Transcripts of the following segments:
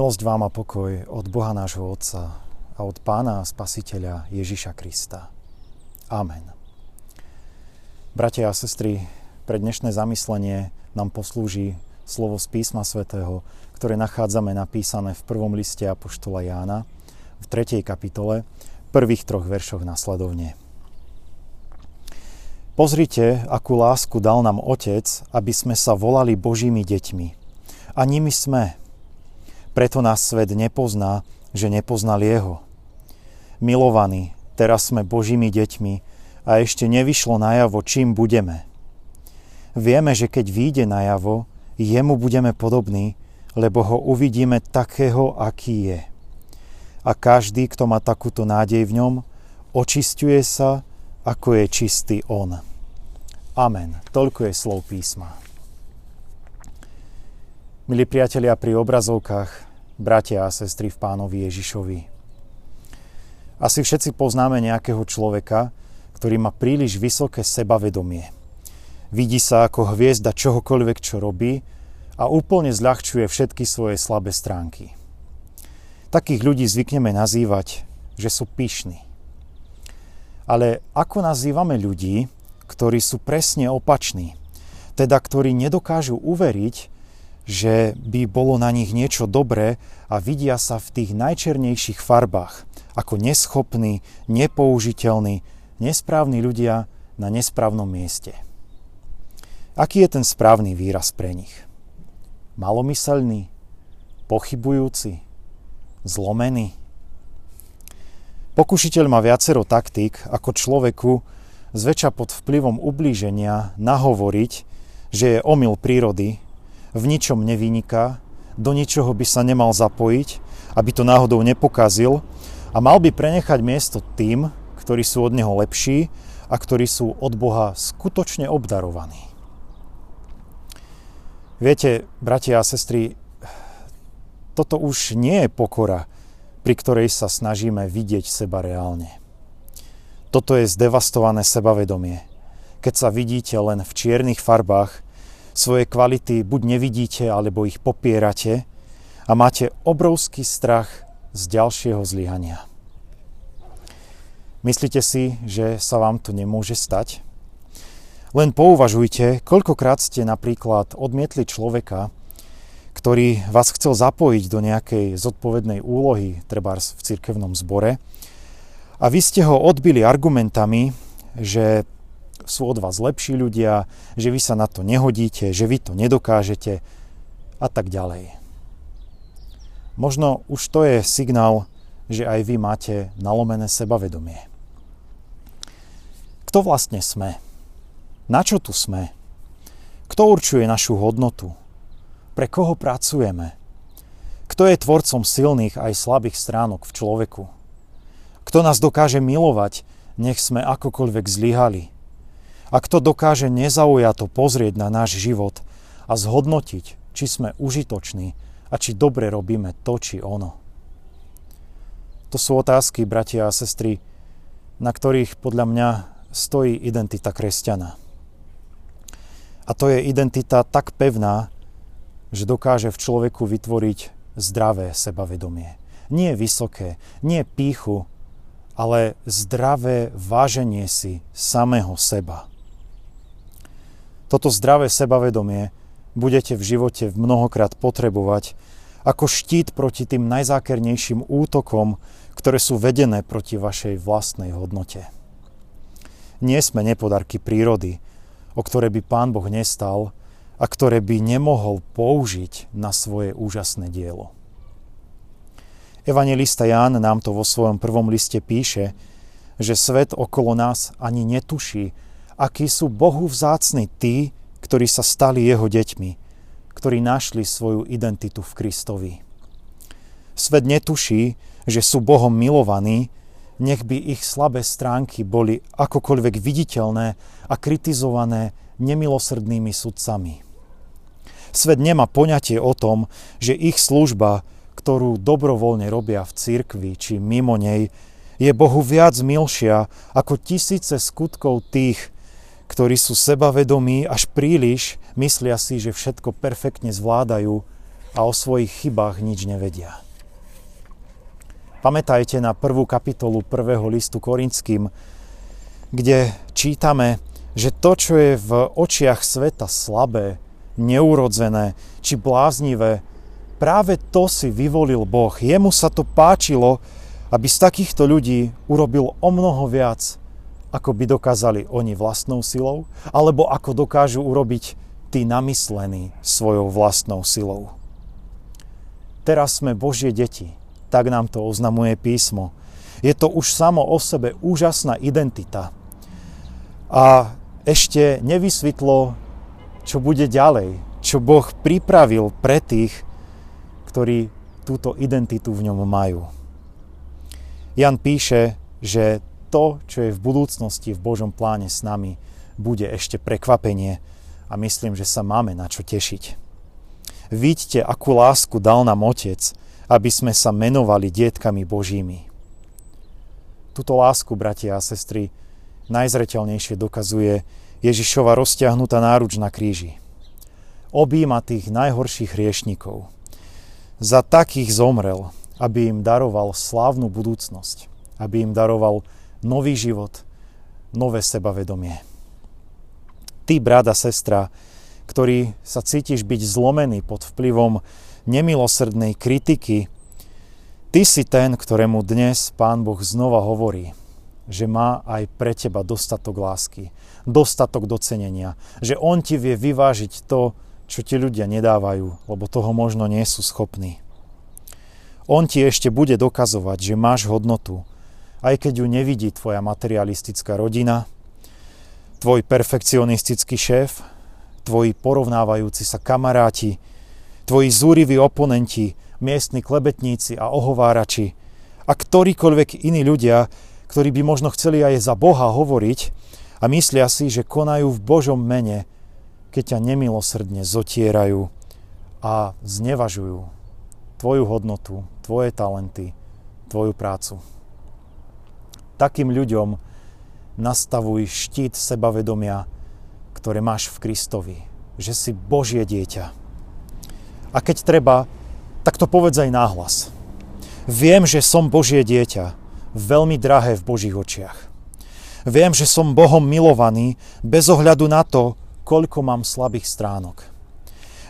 Milosť vám a pokoj od Boha nášho Otca a od Pána Spasiteľa Ježiša Krista. Amen. Bratia a sestry, pre dnešné zamyslenie nám poslúži slovo z písma svätého, ktoré nachádzame napísané v prvom liste Apoštola Jána v 3. kapitole, prvých troch veršoch nasledovne. Pozrite, akú lásku dal nám Otec, aby sme sa volali Božími deťmi. A nimi sme. Preto nás svet nepozná, že nepoznal Jeho. Milovaní, teraz sme Božími deťmi a ešte nevyšlo najavo, čím budeme. Vieme, že keď vyjde najavo, jemu budeme podobní, lebo ho uvidíme takého, aký je. A každý, kto má takúto nádej v ňom, očistuje sa, ako je čistý on. Amen. Toľko je slov písma. Milí priatelia, pri obrazovkách, bratia a sestry v pánovi Ježišovi. Asi všetci poznáme nejakého človeka, ktorý má príliš vysoké sebavedomie. Vidí sa ako hviezda čohokoľvek, čo robí a úplne zľahčuje všetky svoje slabé stránky. Takých ľudí zvykneme nazývať, že sú pyšní. Ale ako nazývame ľudí, ktorí sú presne opační, teda ktorí nedokážu uveriť, že by bolo na nich niečo dobré a vidia sa v tých najčernejších farbách ako neschopní, nepoužiteľní, nesprávni ľudia na nesprávnom mieste. Aký je ten správny výraz pre nich? Malomyselný? Pochybujúci? Zlomený? Pokušiteľ má viacero taktík, ako človeku zväčša pod vplyvom ublíženia nahovoriť, že je omyl prírody v ničom nevyniká, do ničoho by sa nemal zapojiť, aby to náhodou nepokazil a mal by prenechať miesto tým, ktorí sú od neho lepší a ktorí sú od Boha skutočne obdarovaní. Viete, bratia a sestry, toto už nie je pokora, pri ktorej sa snažíme vidieť seba reálne. Toto je zdevastované sebavedomie. Keď sa vidíte len v čiernych farbách, svoje kvality buď nevidíte, alebo ich popierate a máte obrovský strach z ďalšieho zlyhania. Myslíte si, že sa vám to nemôže stať? Len pouvažujte, koľkokrát ste napríklad odmietli človeka, ktorý vás chcel zapojiť do nejakej zodpovednej úlohy, trebárs v cirkevnom zbore, a vy ste ho odbili argumentami, že sú od vás lepší ľudia, že vy sa na to nehodíte, že vy to nedokážete a tak ďalej. Možno už to je signál, že aj vy máte nalomené sebavedomie. Kto vlastne sme? Na čo tu sme? Kto určuje našu hodnotu? Pre koho pracujeme? Kto je tvorcom silných aj slabých stránok v človeku? Kto nás dokáže milovať, nech sme akokoľvek zlyhali? A kto dokáže nezaujato pozrieť na náš život a zhodnotiť, či sme užitoční a či dobre robíme to či ono. To sú otázky, bratia a sestry, na ktorých podľa mňa stojí identita kresťana. A to je identita tak pevná, že dokáže v človeku vytvoriť zdravé sebavedomie. Nie vysoké, nie píchu, ale zdravé váženie si samého seba. Toto zdravé sebavedomie budete v živote mnohokrát potrebovať ako štít proti tým najzákernejším útokom, ktoré sú vedené proti vašej vlastnej hodnote. Nie sme nepodarky prírody, o ktoré by Pán Boh nestal a ktoré by nemohol použiť na svoje úžasné dielo. Evangelista Ján nám to vo svojom prvom liste píše, že svet okolo nás ani netuší, akí sú Bohu vzácni tí, ktorí sa stali jeho deťmi, ktorí našli svoju identitu v Kristovi. Svet netuší, že sú Bohom milovaní, nech by ich slabé stránky boli akokoľvek viditeľné a kritizované nemilosrdnými sudcami. Svet nemá poňatie o tom, že ich služba, ktorú dobrovoľne robia v cirkvi či mimo nej, je Bohu viac milšia ako tisíce skutkov tých, ktorí sú sebavedomí až príliš, myslia si, že všetko perfektne zvládajú a o svojich chybách nič nevedia. Pamätajte na prvú kapitolu prvého listu Korinským, kde čítame, že to, čo je v očiach sveta slabé, neurodzené či bláznivé, práve to si vyvolil Boh. Jemu sa to páčilo, aby z takýchto ľudí urobil o mnoho viac, ako by dokázali oni vlastnou silou, alebo ako dokážu urobiť tí namyslení svojou vlastnou silou. Teraz sme Božie deti, tak nám to oznamuje písmo. Je to už samo o sebe úžasná identita. A ešte nevysvetlo, čo bude ďalej, čo Boh pripravil pre tých, ktorí túto identitu v ňom majú. Jan píše, že to, čo je v budúcnosti v Božom pláne s nami, bude ešte prekvapenie a myslím, že sa máme na čo tešiť. Vidíte, akú lásku dal nám Otec, aby sme sa menovali dietkami Božími. Tuto lásku, bratia a sestry, najzreteľnejšie dokazuje Ježišova rozťahnutá náruč na kríži. Obíma tých najhorších hriešnikov. Za takých zomrel, aby im daroval slávnu budúcnosť, aby im daroval nový život, nové sebavedomie. Ty, brat sestra, ktorý sa cítiš byť zlomený pod vplyvom nemilosrdnej kritiky, ty si ten, ktorému dnes Pán Boh znova hovorí – že má aj pre teba dostatok lásky, dostatok docenenia, že on ti vie vyvážiť to, čo ti ľudia nedávajú, lebo toho možno nie sú schopní. On ti ešte bude dokazovať, že máš hodnotu, aj keď ju nevidí tvoja materialistická rodina, tvoj perfekcionistický šéf, tvoji porovnávajúci sa kamaráti, tvoji zúriví oponenti, miestni klebetníci a ohovárači a ktorýkoľvek iní ľudia, ktorí by možno chceli aj za Boha hovoriť a myslia si, že konajú v Božom mene, keď ťa nemilosrdne zotierajú a znevažujú tvoju hodnotu, tvoje talenty, tvoju prácu. Takým ľuďom nastavuj štít sebavedomia, ktoré máš v Kristovi, že si Božie dieťa. A keď treba, tak to povedz aj náhlas. Viem, že som Božie dieťa veľmi drahé v Božích očiach. Viem, že som Bohom milovaný bez ohľadu na to, koľko mám slabých stránok.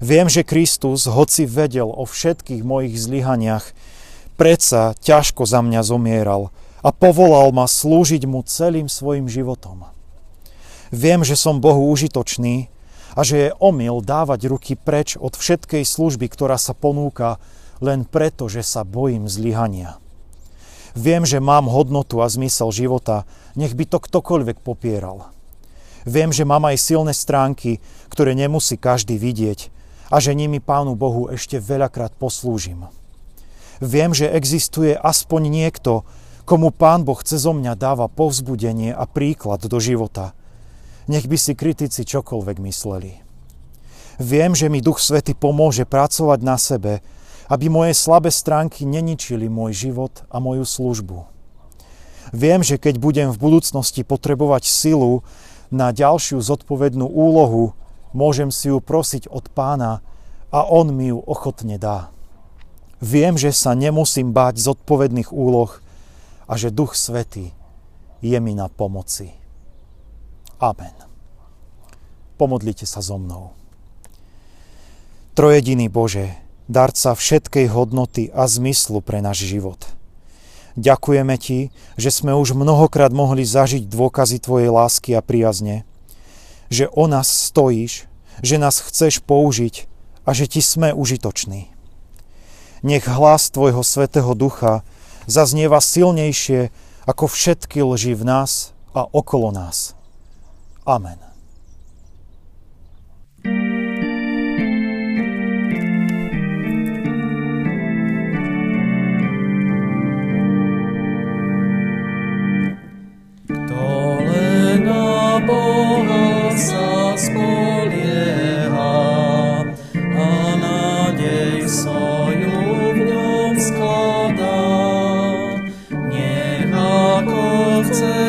Viem, že Kristus, hoci vedel o všetkých mojich zlyhaniach, predsa ťažko za mňa zomieral a povolal ma slúžiť mu celým svojim životom. Viem, že som Bohu užitočný a že je omyl dávať ruky preč od všetkej služby, ktorá sa ponúka len preto, že sa bojím zlyhania. Viem, že mám hodnotu a zmysel života, nech by to ktokoľvek popieral. Viem, že mám aj silné stránky, ktoré nemusí každý vidieť a že nimi Pánu Bohu ešte veľakrát poslúžim. Viem, že existuje aspoň niekto, komu Pán Boh cez mňa dáva povzbudenie a príklad do života. Nech by si kritici čokoľvek mysleli. Viem, že mi Duch Svety pomôže pracovať na sebe, aby moje slabé stránky neničili môj život a moju službu. Viem, že keď budem v budúcnosti potrebovať silu na ďalšiu zodpovednú úlohu, môžem si ju prosiť od pána a on mi ju ochotne dá. Viem, že sa nemusím báť zodpovedných úloh a že Duch Svetý je mi na pomoci. Amen. Pomodlite sa so mnou. Trojediný Bože, darca všetkej hodnoty a zmyslu pre náš život. Ďakujeme Ti, že sme už mnohokrát mohli zažiť dôkazy Tvojej lásky a priazne, že o nás stojíš, že nás chceš použiť a že Ti sme užitoční. Nech hlas Tvojho Svetého Ducha zaznieva silnejšie ako všetky lži v nás a okolo nás. Amen. mountains.